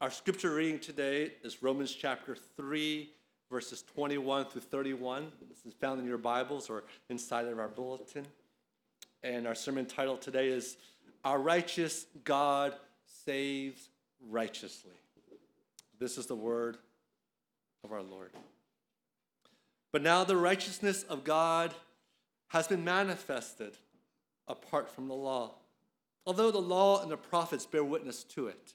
Our scripture reading today is Romans chapter 3, verses 21 through 31. This is found in your Bibles or inside of our bulletin. And our sermon title today is Our Righteous God Saves Righteously. This is the word of our Lord. But now the righteousness of God has been manifested apart from the law, although the law and the prophets bear witness to it.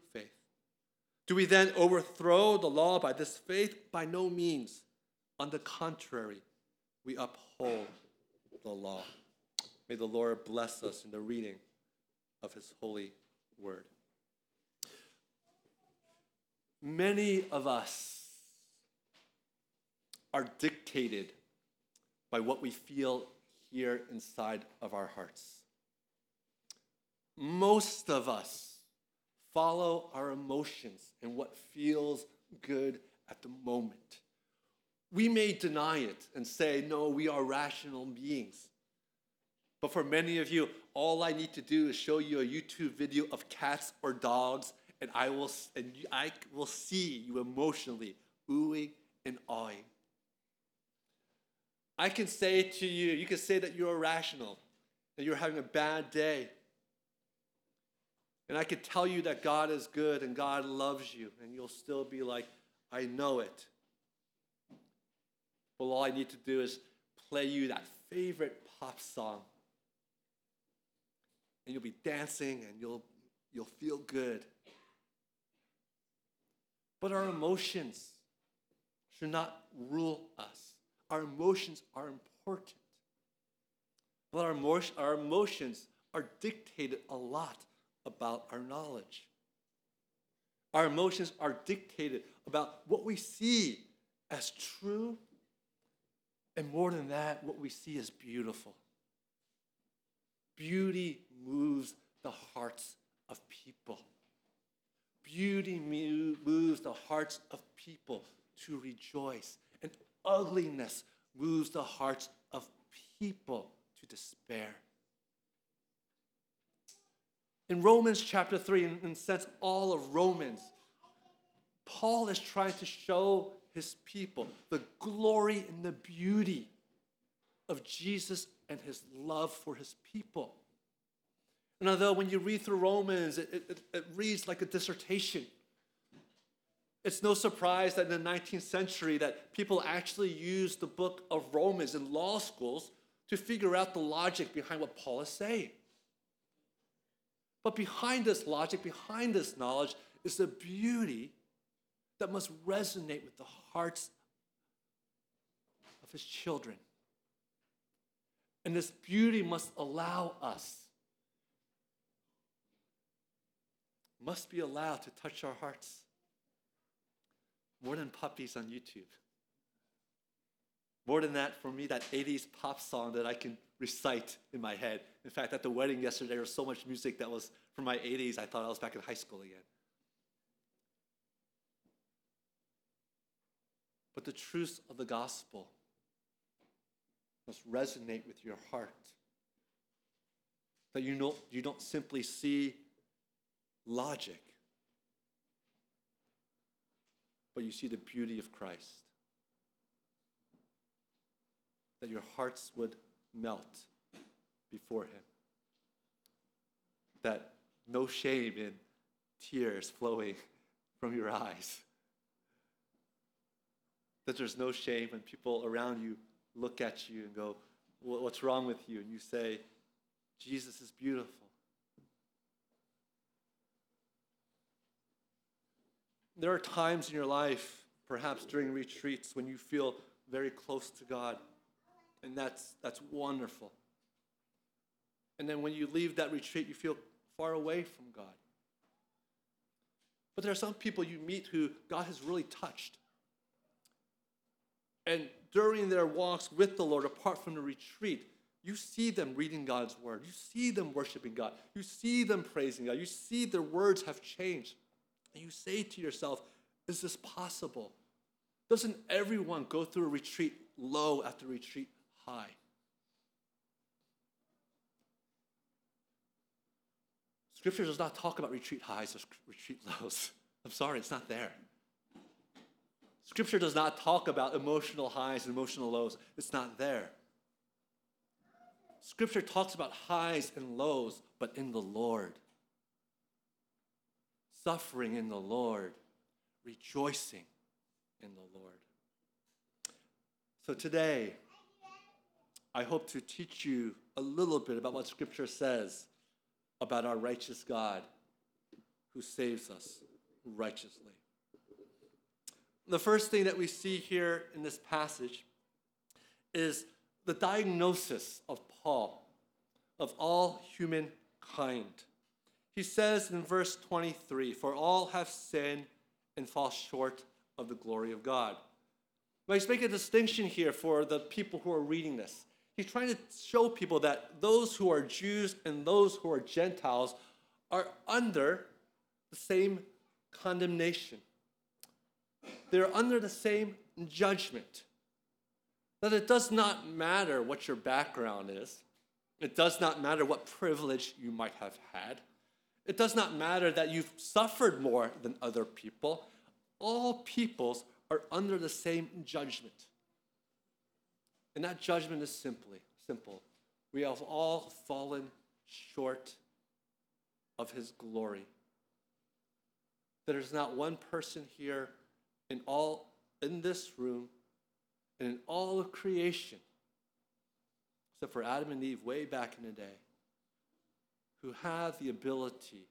Do we then overthrow the law by this faith? By no means. On the contrary, we uphold the law. May the Lord bless us in the reading of his holy word. Many of us are dictated by what we feel here inside of our hearts. Most of us follow our emotions and what feels good at the moment. We may deny it and say, no, we are rational beings. But for many of you, all I need to do is show you a YouTube video of cats or dogs, and I will, and I will see you emotionally oohing and awing. I can say to you, you can say that you're irrational, that you're having a bad day. And I could tell you that God is good and God loves you, and you'll still be like, I know it. Well, all I need to do is play you that favorite pop song. And you'll be dancing and you'll, you'll feel good. But our emotions should not rule us. Our emotions are important. But our, our emotions are dictated a lot about our knowledge. Our emotions are dictated about what we see as true, and more than that, what we see as beautiful. Beauty moves the hearts of people. Beauty moves the hearts of people to rejoice and ugliness moves the hearts of people to despair. In Romans chapter 3, in, in sense, all of Romans, Paul is trying to show his people the glory and the beauty of Jesus and his love for his people. And although when you read through Romans, it, it, it reads like a dissertation, it's no surprise that in the 19th century that people actually used the book of Romans in law schools to figure out the logic behind what Paul is saying. But behind this logic, behind this knowledge, is the beauty that must resonate with the hearts of his children. And this beauty must allow us, must be allowed to touch our hearts more than puppies on YouTube. More than that, for me, that 80s pop song that I can recite in my head. In fact, at the wedding yesterday, there was so much music that was from my 80s, I thought I was back in high school again. But the truths of the gospel must resonate with your heart. That you don't, you don't simply see logic, but you see the beauty of Christ. That your hearts would melt before Him. That no shame in tears flowing from your eyes. That there's no shame when people around you look at you and go, What's wrong with you? And you say, Jesus is beautiful. There are times in your life, perhaps during retreats, when you feel very close to God, and that's, that's wonderful. And then when you leave that retreat, you feel far away from God. But there are some people you meet who God has really touched. And during their walks with the Lord, apart from the retreat, you see them reading God's word. You see them worshiping God. You see them praising God. You see their words have changed. And you say to yourself, is this possible? Doesn't everyone go through a retreat low after retreat high? Scripture does not talk about retreat highs or retreat lows. I'm sorry, it's not there. Scripture does not talk about emotional highs and emotional lows. It's not there. Scripture talks about highs and lows, but in the Lord. Suffering in the Lord, rejoicing in the Lord. So today, I hope to teach you a little bit about what Scripture says about our righteous God who saves us righteously. The first thing that we see here in this passage is the diagnosis of Paul of all humankind. He says in verse 23 For all have sinned and fall short of the glory of God. Now he's making a distinction here for the people who are reading this. He's trying to show people that those who are Jews and those who are Gentiles are under the same condemnation. They're under the same judgment. That it does not matter what your background is, it does not matter what privilege you might have had, it does not matter that you've suffered more than other people. All peoples are under the same judgment. And that judgment is simply simple. We have all fallen short of his glory. There's not one person here in all in this room and in all of creation, except for Adam and Eve way back in the day, who have the ability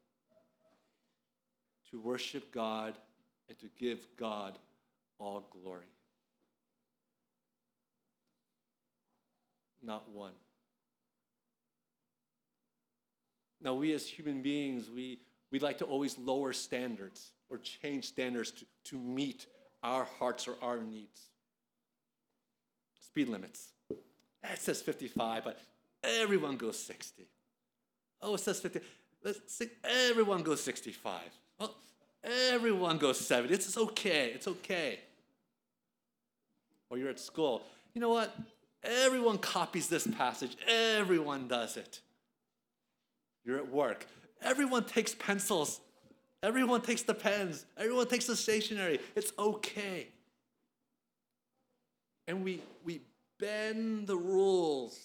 to worship God and to give God all glory. Not one. Now, we as human beings, we, we like to always lower standards or change standards to, to meet our hearts or our needs. Speed limits. Eh, it says 55, but everyone goes 60. Oh, it says 50. Let's see, everyone goes 65. Well, everyone goes 70. It's, it's okay. It's okay. Or you're at school. You know what? Everyone copies this passage. Everyone does it. You're at work. Everyone takes pencils. Everyone takes the pens. Everyone takes the stationery. It's okay. And we, we bend the rules.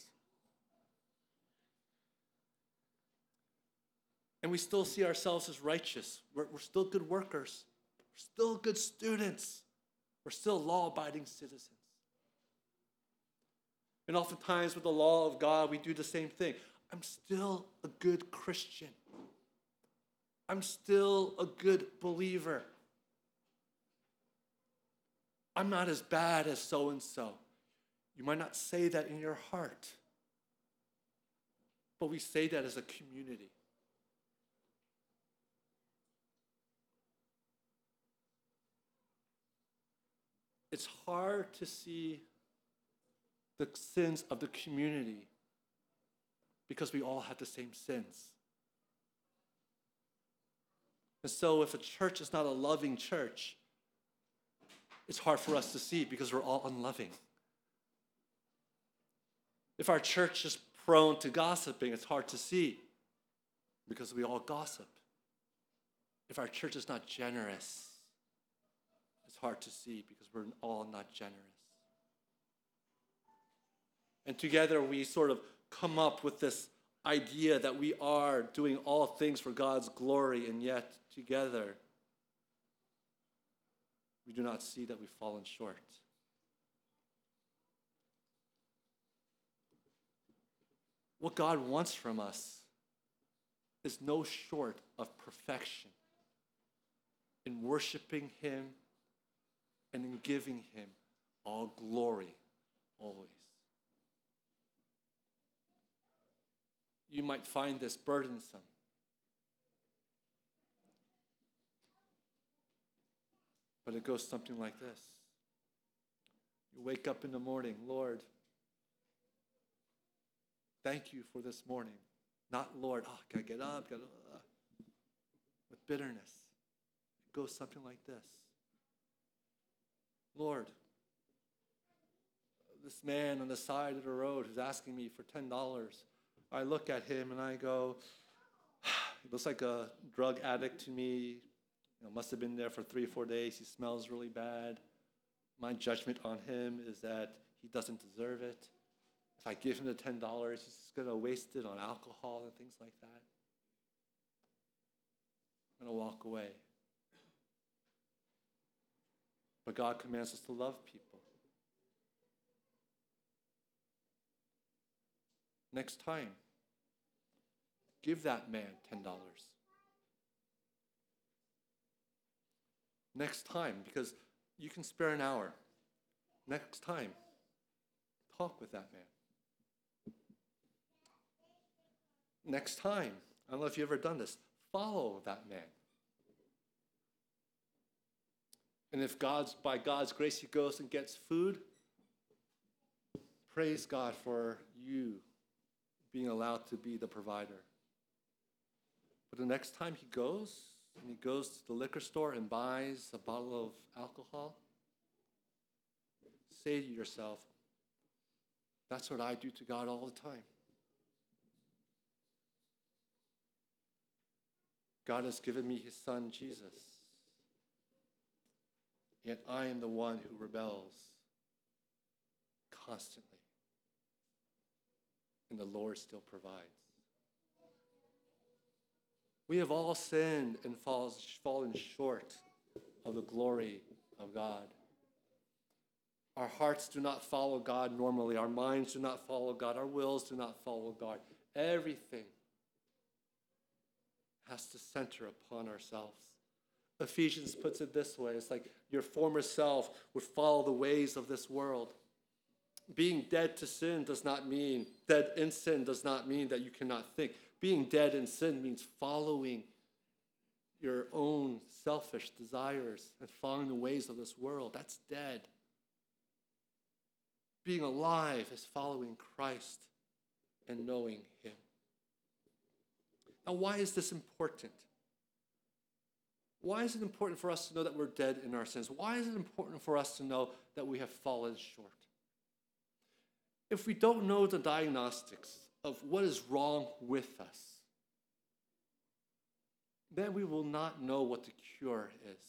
And we still see ourselves as righteous. We're, we're still good workers. We're still good students. We're still law abiding citizens. And oftentimes, with the law of God, we do the same thing. I'm still a good Christian. I'm still a good believer. I'm not as bad as so and so. You might not say that in your heart, but we say that as a community. It's hard to see the sins of the community because we all have the same sins. And so, if a church is not a loving church, it's hard for us to see because we're all unloving. If our church is prone to gossiping, it's hard to see because we all gossip. If our church is not generous, it's hard to see because we're all not generous. And together we sort of come up with this idea that we are doing all things for God's glory, and yet together we do not see that we've fallen short. What God wants from us is no short of perfection in worshiping Him and in giving Him all glory always. You might find this burdensome. But it goes something like this You wake up in the morning, Lord, thank you for this morning. Not, Lord, oh, gotta get up, gotta, uh, with bitterness. It goes something like this Lord, this man on the side of the road who's asking me for $10, I look at him and I go, he looks like a drug addict to me. You know, must have been there for three or four days. He smells really bad. My judgment on him is that he doesn't deserve it. If I give him the $10, he's just going to waste it on alcohol and things like that. I'm going to walk away. But God commands us to love people. Next time, give that man $10. Next time, because you can spare an hour. Next time, talk with that man. Next time, I don't know if you've ever done this, follow that man. And if God's by God's grace he goes and gets food, praise God for you being allowed to be the provider. But the next time he goes, and he goes to the liquor store and buys a bottle of alcohol, say to yourself, that's what I do to God all the time. God has given me his son, Jesus. Yet I am the one who rebels constantly. And the Lord still provides. We have all sinned and falls, fallen short of the glory of God. Our hearts do not follow God normally. Our minds do not follow God. Our wills do not follow God. Everything has to center upon ourselves. Ephesians puts it this way it's like your former self would follow the ways of this world. Being dead to sin does not mean, dead in sin does not mean that you cannot think. Being dead in sin means following your own selfish desires and following the ways of this world. That's dead. Being alive is following Christ and knowing Him. Now, why is this important? Why is it important for us to know that we're dead in our sins? Why is it important for us to know that we have fallen short? If we don't know the diagnostics of what is wrong with us, then we will not know what the cure is.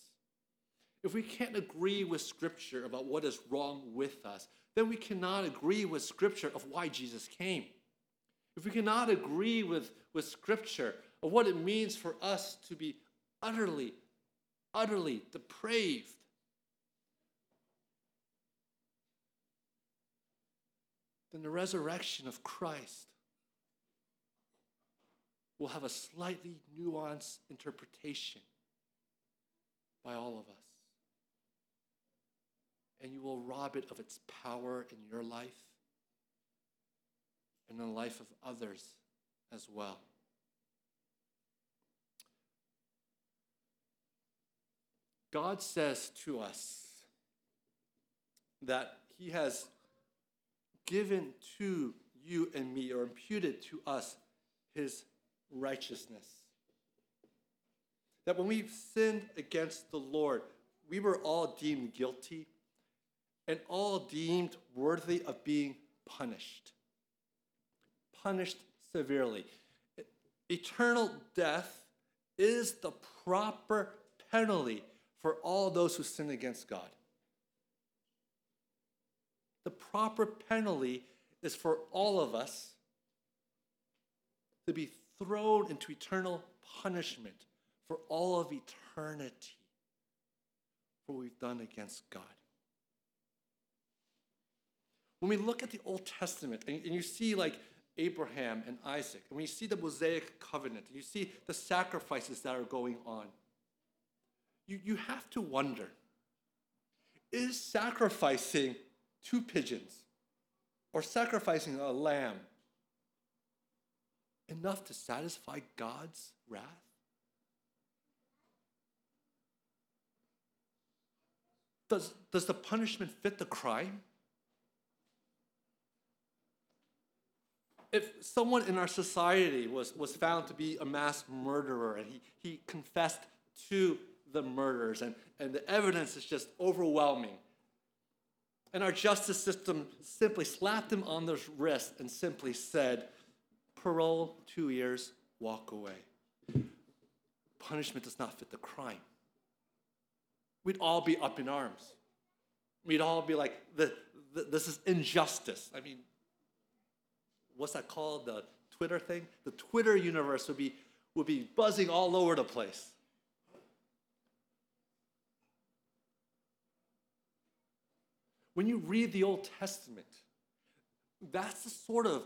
If we can't agree with Scripture about what is wrong with us, then we cannot agree with Scripture of why Jesus came. If we cannot agree with, with Scripture of what it means for us to be utterly, utterly depraved, then the resurrection of Christ will have a slightly nuanced interpretation by all of us. And you will rob it of its power in your life and in the life of others as well. God says to us that He has given to you and me, or imputed to us, His righteousness. That when we've sinned against the Lord, we were all deemed guilty and all deemed worthy of being punished. Punished severely. Eternal death is the proper penalty for all those who sin against God. The proper penalty is for all of us to be thrown into eternal punishment for all of eternity for what we've done against God. When we look at the Old Testament and, and you see like Abraham and Isaac, and when you see the Mosaic covenant, and you see the sacrifices that are going on, you, you have to wonder is sacrificing two pigeons or sacrificing a lamb enough to satisfy God's wrath? Does, does the punishment fit the crime? If someone in our society was, was found to be a mass murderer and he, he confessed to the murders and, and the evidence is just overwhelming, and our justice system simply slapped him on the wrist and simply said, parole, two years, walk away. Punishment does not fit the crime we'd all be up in arms. We'd all be like, this is injustice. I mean, what's that called? The Twitter thing? The Twitter universe would be, would be buzzing all over the place. When you read the Old Testament, that's the sort of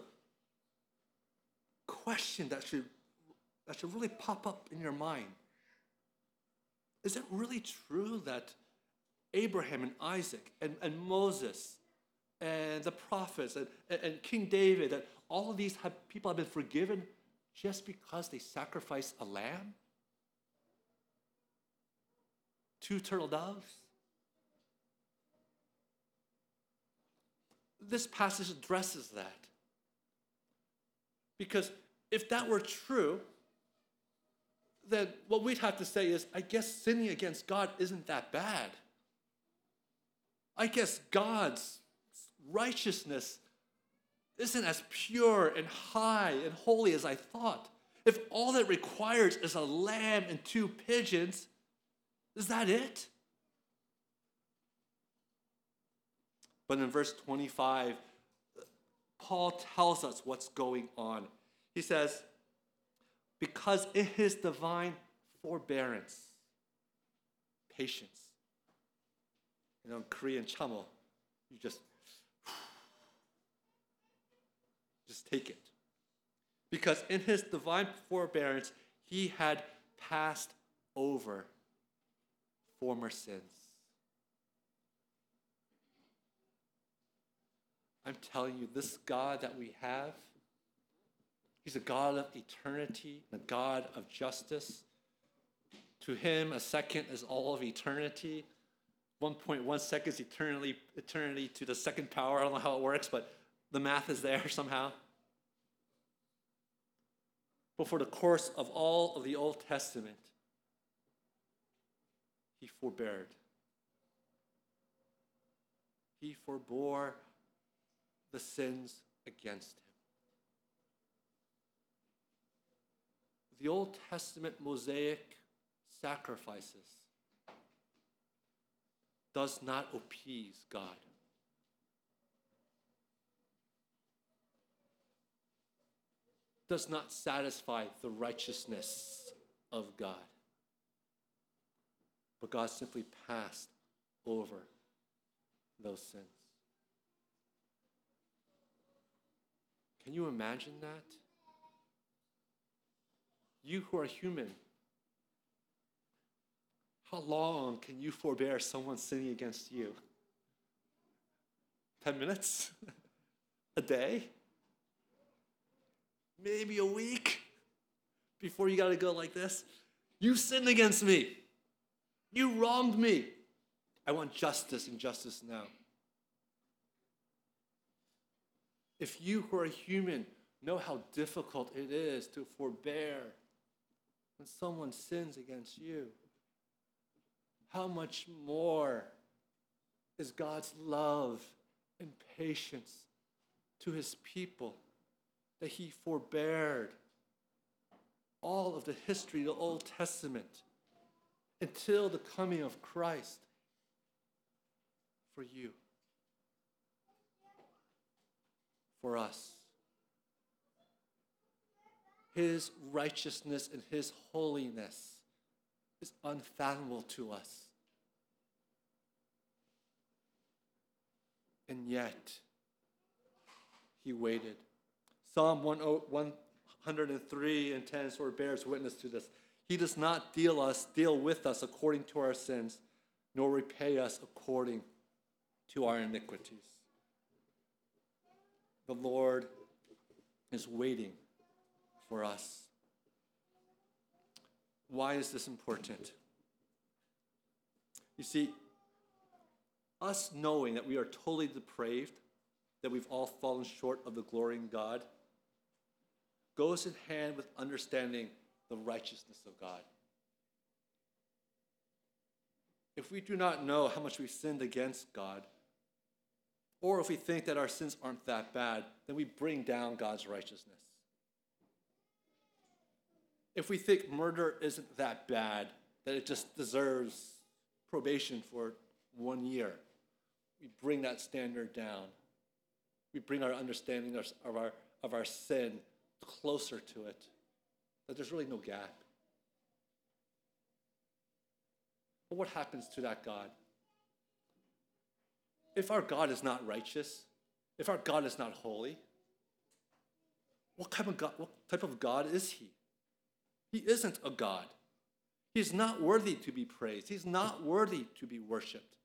question that should, that should really pop up in your mind. Is it really true that Abraham and Isaac and, and Moses and the prophets and, and King David, that all of these have, people have been forgiven just because they sacrificed a lamb? Two turtle doves? This passage addresses that. Because if that were true, then what we'd have to say is, I guess sinning against God isn't that bad. I guess God's righteousness isn't as pure and high and holy as I thought. If all that requires is a lamb and two pigeons, is that it? But in verse 25, Paul tells us what's going on. He says, because in his divine forbearance, patience. You know, Korean chamo, you just just take it. Because in his divine forbearance, he had passed over former sins. I'm telling you, this God that we have He's a God of eternity, a God of justice. To him, a second is all of eternity. 1.1 seconds eternally, eternity to the second power. I don't know how it works, but the math is there somehow. But for the course of all of the Old Testament, he forbeared. He forbore the sins against him. The Old Testament Mosaic sacrifices does not appease God. Does not satisfy the righteousness of God. But God simply passed over those sins. Can you imagine that? You who are human, how long can you forbear someone sinning against you? 10 minutes? a day? Maybe a week before you got to go like this? You sinned against me. You wronged me. I want justice and justice now. If you who are human know how difficult it is to forbear when someone sins against you, how much more is God's love and patience to his people that he forbeared all of the history of the Old Testament until the coming of Christ for you, for us. His righteousness and His holiness is unfathomable to us. And yet, He waited. Psalm 103 and 10 sort of bears witness to this. He does not deal us, deal with us according to our sins, nor repay us according to our iniquities. The Lord is waiting for us. Why is this important? You see, us knowing that we are totally depraved, that we've all fallen short of the glory in God, goes in hand with understanding the righteousness of God. If we do not know how much we've sinned against God, or if we think that our sins aren't that bad, then we bring down God's righteousness. If we think murder isn't that bad, that it just deserves probation for one year, we bring that standard down. We bring our understanding of our, of our sin closer to it, that there's really no gap. But what happens to that God? If our God is not righteous, if our God is not holy, what kind of God, what type of God is he? He isn't a God. He's not worthy to be praised. He's not worthy to be worshiped.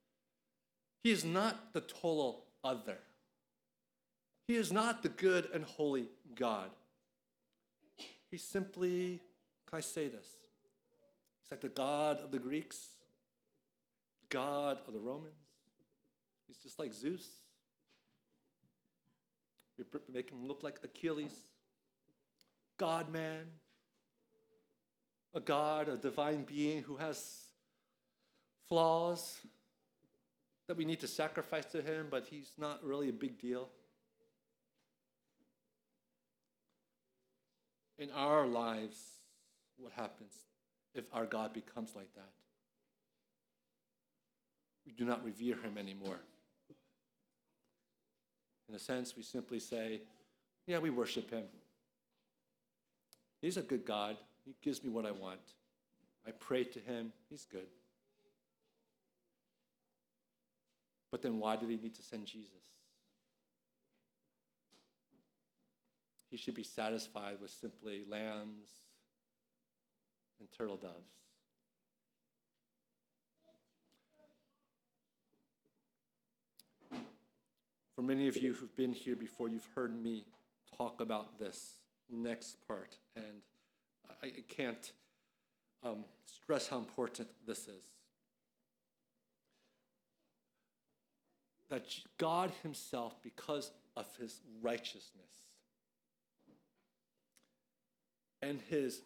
He is not the total other. He is not the good and holy God. He's simply, can I say this? He's like the God of the Greeks, God of the Romans. He's just like Zeus. We make him look like Achilles, God man, a God, a divine being who has flaws that we need to sacrifice to him, but he's not really a big deal. In our lives, what happens if our God becomes like that? We do not revere him anymore. In a sense, we simply say, Yeah, we worship him. He's a good God. He gives me what I want. I pray to him. He's good. But then why did he need to send Jesus? He should be satisfied with simply lambs and turtle doves. For many of you who've been here before, you've heard me talk about this next part, and I can't um, stress how important this is. That God Himself, because of His righteousness and His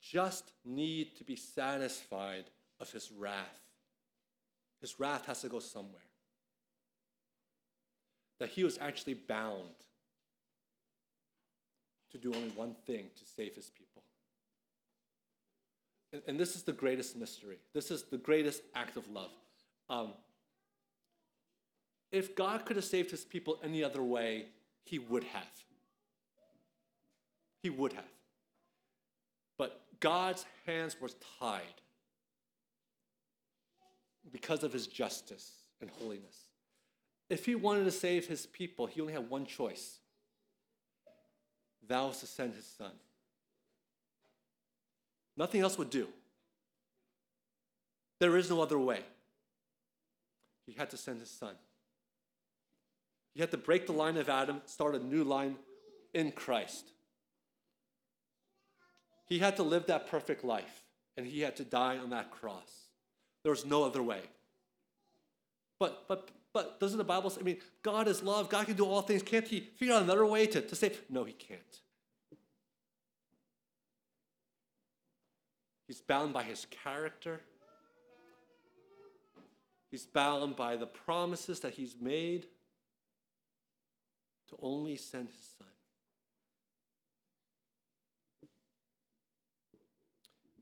just need to be satisfied of His wrath, His wrath has to go somewhere. That He was actually bound to do only one thing to save His people. And, and this is the greatest mystery. This is the greatest act of love. Um, if God could have saved his people any other way, he would have. He would have. But God's hands were tied because of his justice and holiness. If he wanted to save his people, he only had one choice that was to send his son. Nothing else would do. There is no other way. He had to send his son. He had to break the line of Adam, start a new line in Christ. He had to live that perfect life, and he had to die on that cross. There was no other way. But, but, but doesn't the Bible say, I mean, God is love, God can do all things. Can't he figure out another way to, to save? No, he can't. He's bound by his character. He's bound by the promises that he's made to only send his son.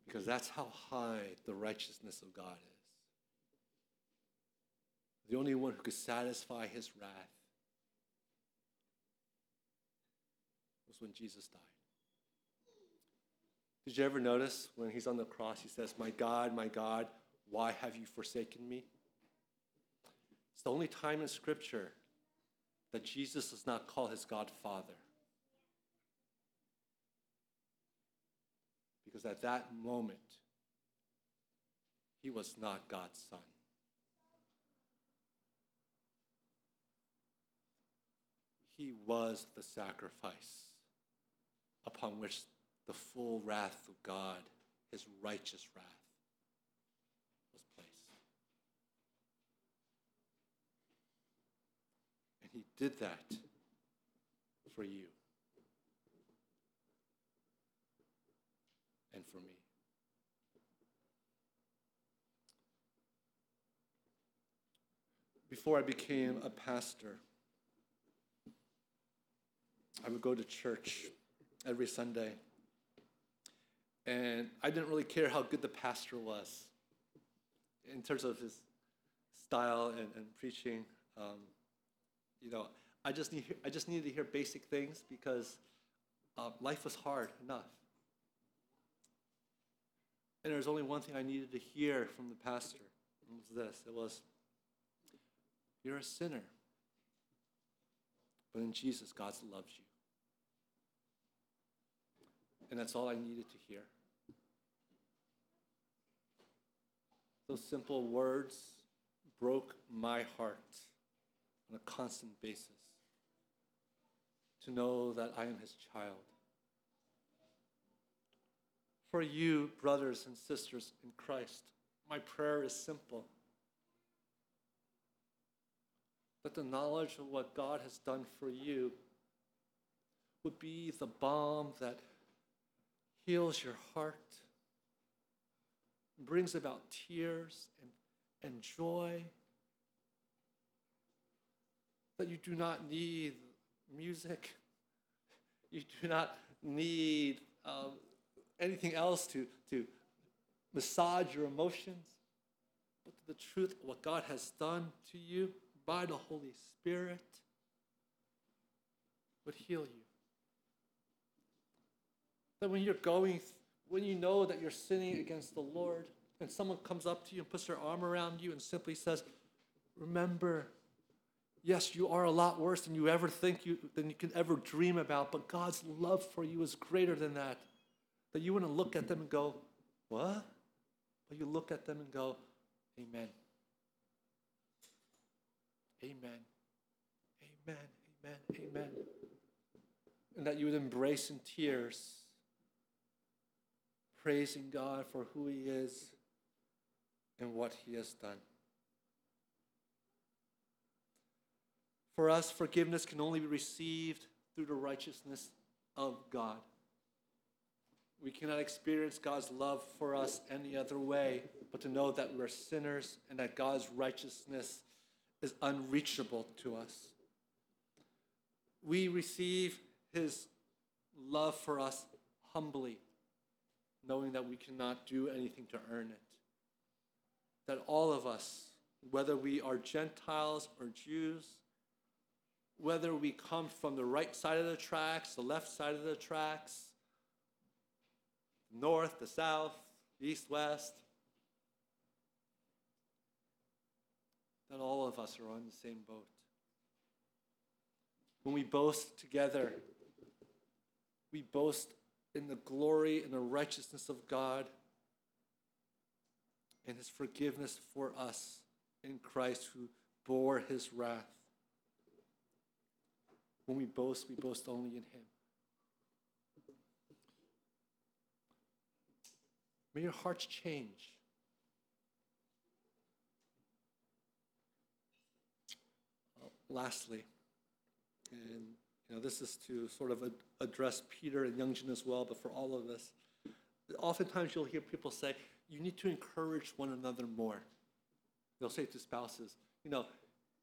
Because that's how high the righteousness of God is. The only one who could satisfy his wrath was when Jesus died. Did you ever notice when he's on the cross, he says, My God, my God, why have you forsaken me? It's the only time in Scripture that Jesus does not call his God Father. Because at that moment, he was not God's Son. He was the sacrifice upon which the full wrath of God, his righteous wrath, was placed. And he did that for you and for me. Before I became a pastor, I would go to church every Sunday. And I didn't really care how good the pastor was in terms of his style and, and preaching. Um, you know, I just, need, I just needed to hear basic things because uh, life was hard enough. And there was only one thing I needed to hear from the pastor. It was this it was, You're a sinner. But in Jesus, God loves you. And that's all I needed to hear. Those simple words broke my heart on a constant basis. To know that I am his child. For you, brothers and sisters in Christ, my prayer is simple. That the knowledge of what God has done for you would be the balm that heals your heart, brings about tears and, and joy. That you do not need music, you do not need um, anything else to, to massage your emotions, but the truth what God has done to you by the Holy Spirit would heal you. That when you're going, when you know that you're sinning against the Lord, and someone comes up to you and puts their arm around you and simply says, Remember, yes, you are a lot worse than you ever think you than you can ever dream about, but God's love for you is greater than that. That you to look at them and go, What? But you look at them and go, Amen. Amen. Amen. Amen. Amen. And that you would embrace in tears praising God for who He is and what He has done. For us, forgiveness can only be received through the righteousness of God. We cannot experience God's love for us any other way but to know that we're sinners and that God's righteousness is unreachable to us. We receive His love for us humbly knowing that we cannot do anything to earn it. That all of us, whether we are Gentiles or Jews, whether we come from the right side of the tracks, the left side of the tracks, north, the south, east, west, that all of us are on the same boat. When we boast together, we boast in the glory and the righteousness of God and his forgiveness for us in Christ who bore his wrath. When we boast, we boast only in him. May your hearts change. Uh, lastly, and you know, this is to sort of address Peter and Youngjin as well, but for all of us, oftentimes you'll hear people say, you need to encourage one another more. They'll say to spouses, you know,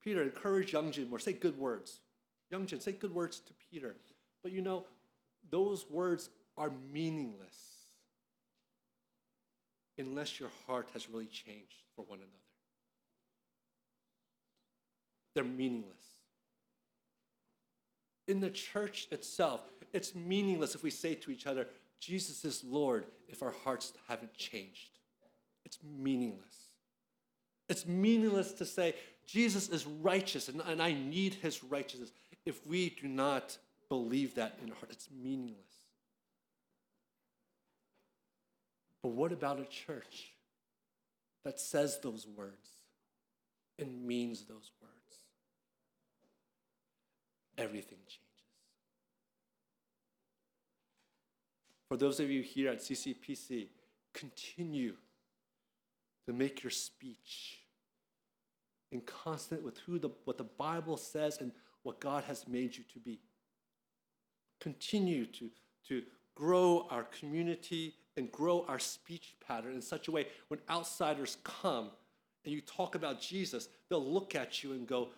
Peter, encourage Youngjin more. Say good words. Youngjin, say good words to Peter. But you know, those words are meaningless unless your heart has really changed for one another. They're meaningless. In the church itself, it's meaningless if we say to each other, Jesus is Lord, if our hearts haven't changed. It's meaningless. It's meaningless to say, Jesus is righteous and, and I need his righteousness. If we do not believe that in our heart, it's meaningless. But what about a church that says those words and means those words? Everything changes. For those of you here at CCPC, continue to make your speech in constant with who the, what the Bible says and what God has made you to be. Continue to, to grow our community and grow our speech pattern in such a way when outsiders come and you talk about Jesus, they'll look at you and go,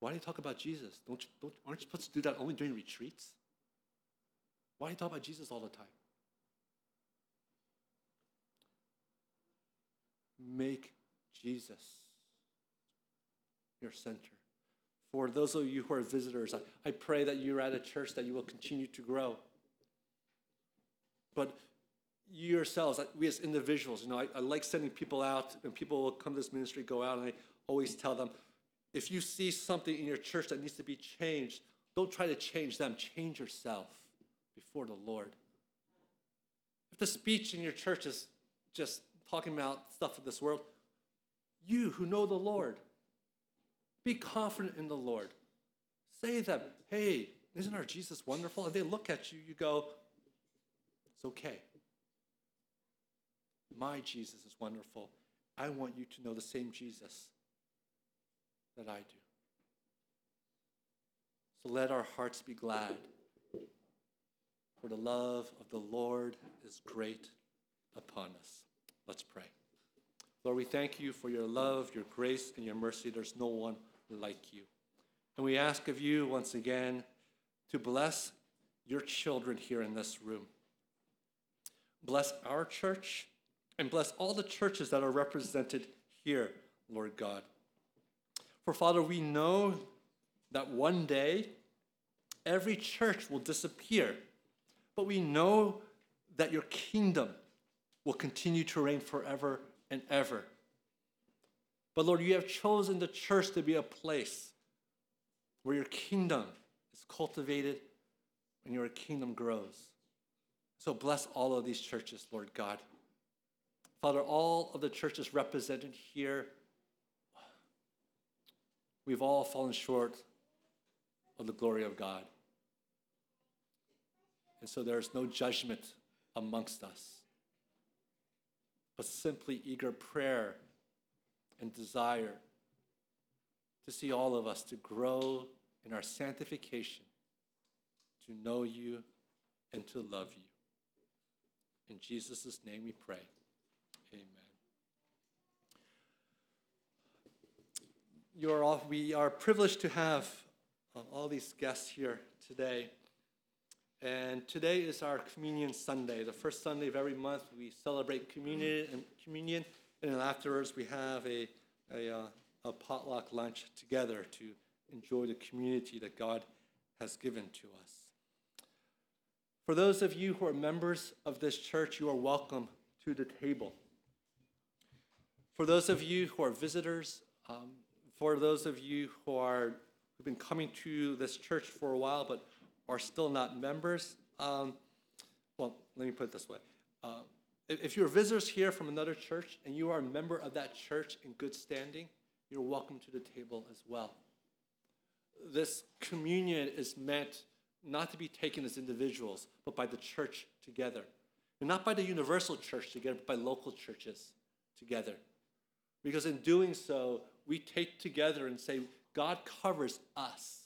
Why do you talk about Jesus? Don't you, don't, aren't you supposed to do that only during retreats? Why do you talk about Jesus all the time? Make Jesus your center. For those of you who are visitors, I, I pray that you're at a church that you will continue to grow. But you yourselves, we as individuals, you know, I, I like sending people out, and people will come to this ministry, go out, and I always tell them, if you see something in your church that needs to be changed, don't try to change them, change yourself before the Lord. If the speech in your church is just talking about stuff of this world, you who know the Lord, be confident in the Lord. Say to them, hey, isn't our Jesus wonderful? And they look at you, you go, it's okay. My Jesus is wonderful. I want you to know the same Jesus that I do. So let our hearts be glad, for the love of the Lord is great upon us. Let's pray. Lord, we thank you for your love, your grace, and your mercy. There's no one like you. And we ask of you once again to bless your children here in this room. Bless our church and bless all the churches that are represented here, Lord God. For Father, we know that one day every church will disappear, but we know that your kingdom will continue to reign forever and ever. But Lord, you have chosen the church to be a place where your kingdom is cultivated and your kingdom grows. So bless all of these churches, Lord God. Father, all of the churches represented here, we've all fallen short of the glory of God. And so there is no judgment amongst us, but simply eager prayer and desire to see all of us to grow in our sanctification, to know you and to love you. In Jesus' name we pray. Amen. You're all, we are privileged to have uh, all these guests here today. And today is our Communion Sunday. The first Sunday of every month, we celebrate communion and communion and afterwards, we have a, a, uh, a potluck lunch together to enjoy the community that God has given to us. For those of you who are members of this church, you are welcome to the table. For those of you who are visitors, um, for those of you who are who've been coming to this church for a while but are still not members, um, well, let me put it this way. Uh, if you're visitors here from another church and you are a member of that church in good standing, you're welcome to the table as well. This communion is meant not to be taken as individuals, but by the church together. And not by the universal church together, but by local churches together. Because in doing so, we take together and say, God covers us.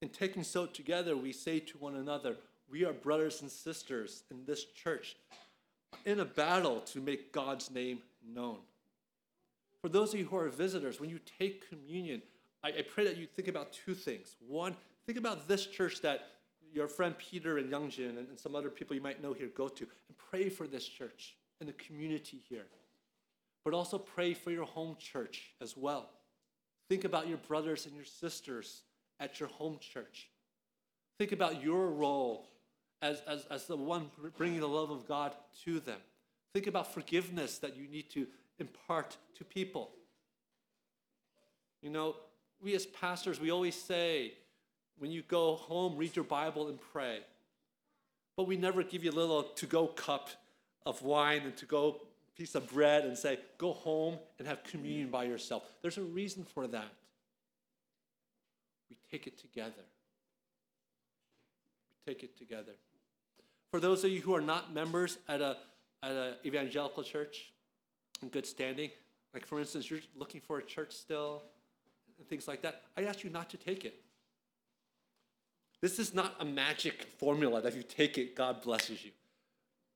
In taking so together, we say to one another, we are brothers and sisters in this church in a battle to make God's name known. For those of you who are visitors, when you take communion, I, I pray that you think about two things. One, think about this church that your friend Peter and Youngjin and, and some other people you might know here go to, and pray for this church and the community here. But also pray for your home church as well. Think about your brothers and your sisters at your home church. Think about your role as, as, as the one bringing the love of God to them. Think about forgiveness that you need to impart to people. You know, we as pastors, we always say, when you go home, read your Bible and pray. But we never give you a little to go cup of wine and to go piece of bread and say, go home and have communion by yourself. There's a reason for that. We take it together. We take it together. For those of you who are not members at a at an evangelical church in good standing, like for instance, you're looking for a church still and things like that, I ask you not to take it. This is not a magic formula that if you take it, God blesses you.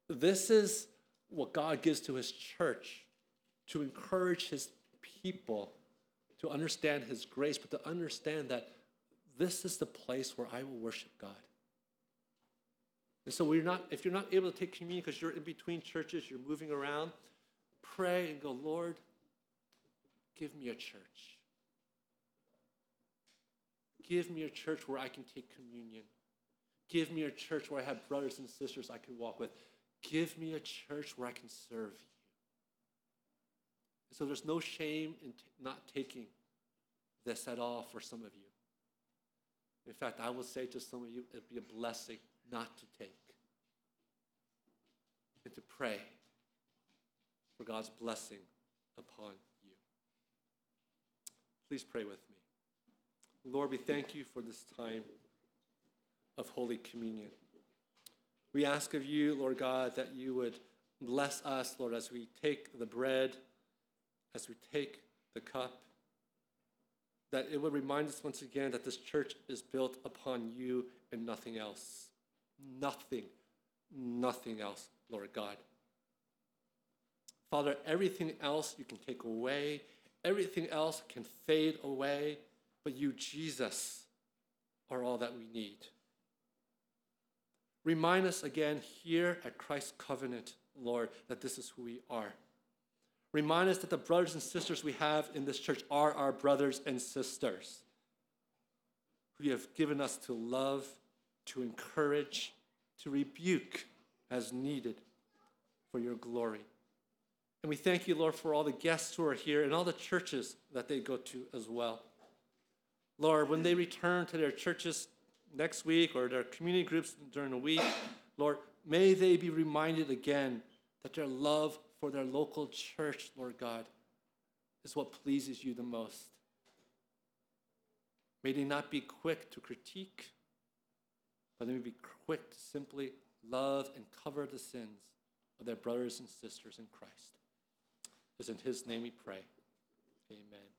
This is what God gives to his church to encourage his people to understand his grace, but to understand that this is the place where I will worship God. And so we're not, if you're not able to take communion because you're in between churches, you're moving around, pray and go, Lord, give me a church. Give me a church where I can take communion. Give me a church where I have brothers and sisters I can walk with. Give me a church where I can serve you. And so there's no shame in t- not taking this at all for some of you. In fact, I will say to some of you, it'd be a blessing not to take and to pray for God's blessing upon you. Please pray with me. Lord, we thank you for this time of Holy Communion. We ask of you, Lord God, that you would bless us, Lord, as we take the bread, as we take the cup, that it would remind us once again that this church is built upon you and nothing else. Nothing, nothing else, Lord God. Father, everything else you can take away, everything else can fade away, but you, Jesus, are all that we need. Remind us again here at Christ's covenant, Lord, that this is who we are. Remind us that the brothers and sisters we have in this church are our brothers and sisters who you have given us to love, to encourage, to rebuke as needed for your glory. And we thank you, Lord, for all the guests who are here and all the churches that they go to as well. Lord, when they return to their churches next week or their community groups during the week, Lord, may they be reminded again that their love for their local church, Lord God, is what pleases you the most. May they not be quick to critique, but they may be quick to simply love and cover the sins of their brothers and sisters in Christ. It's in His name we pray. Amen.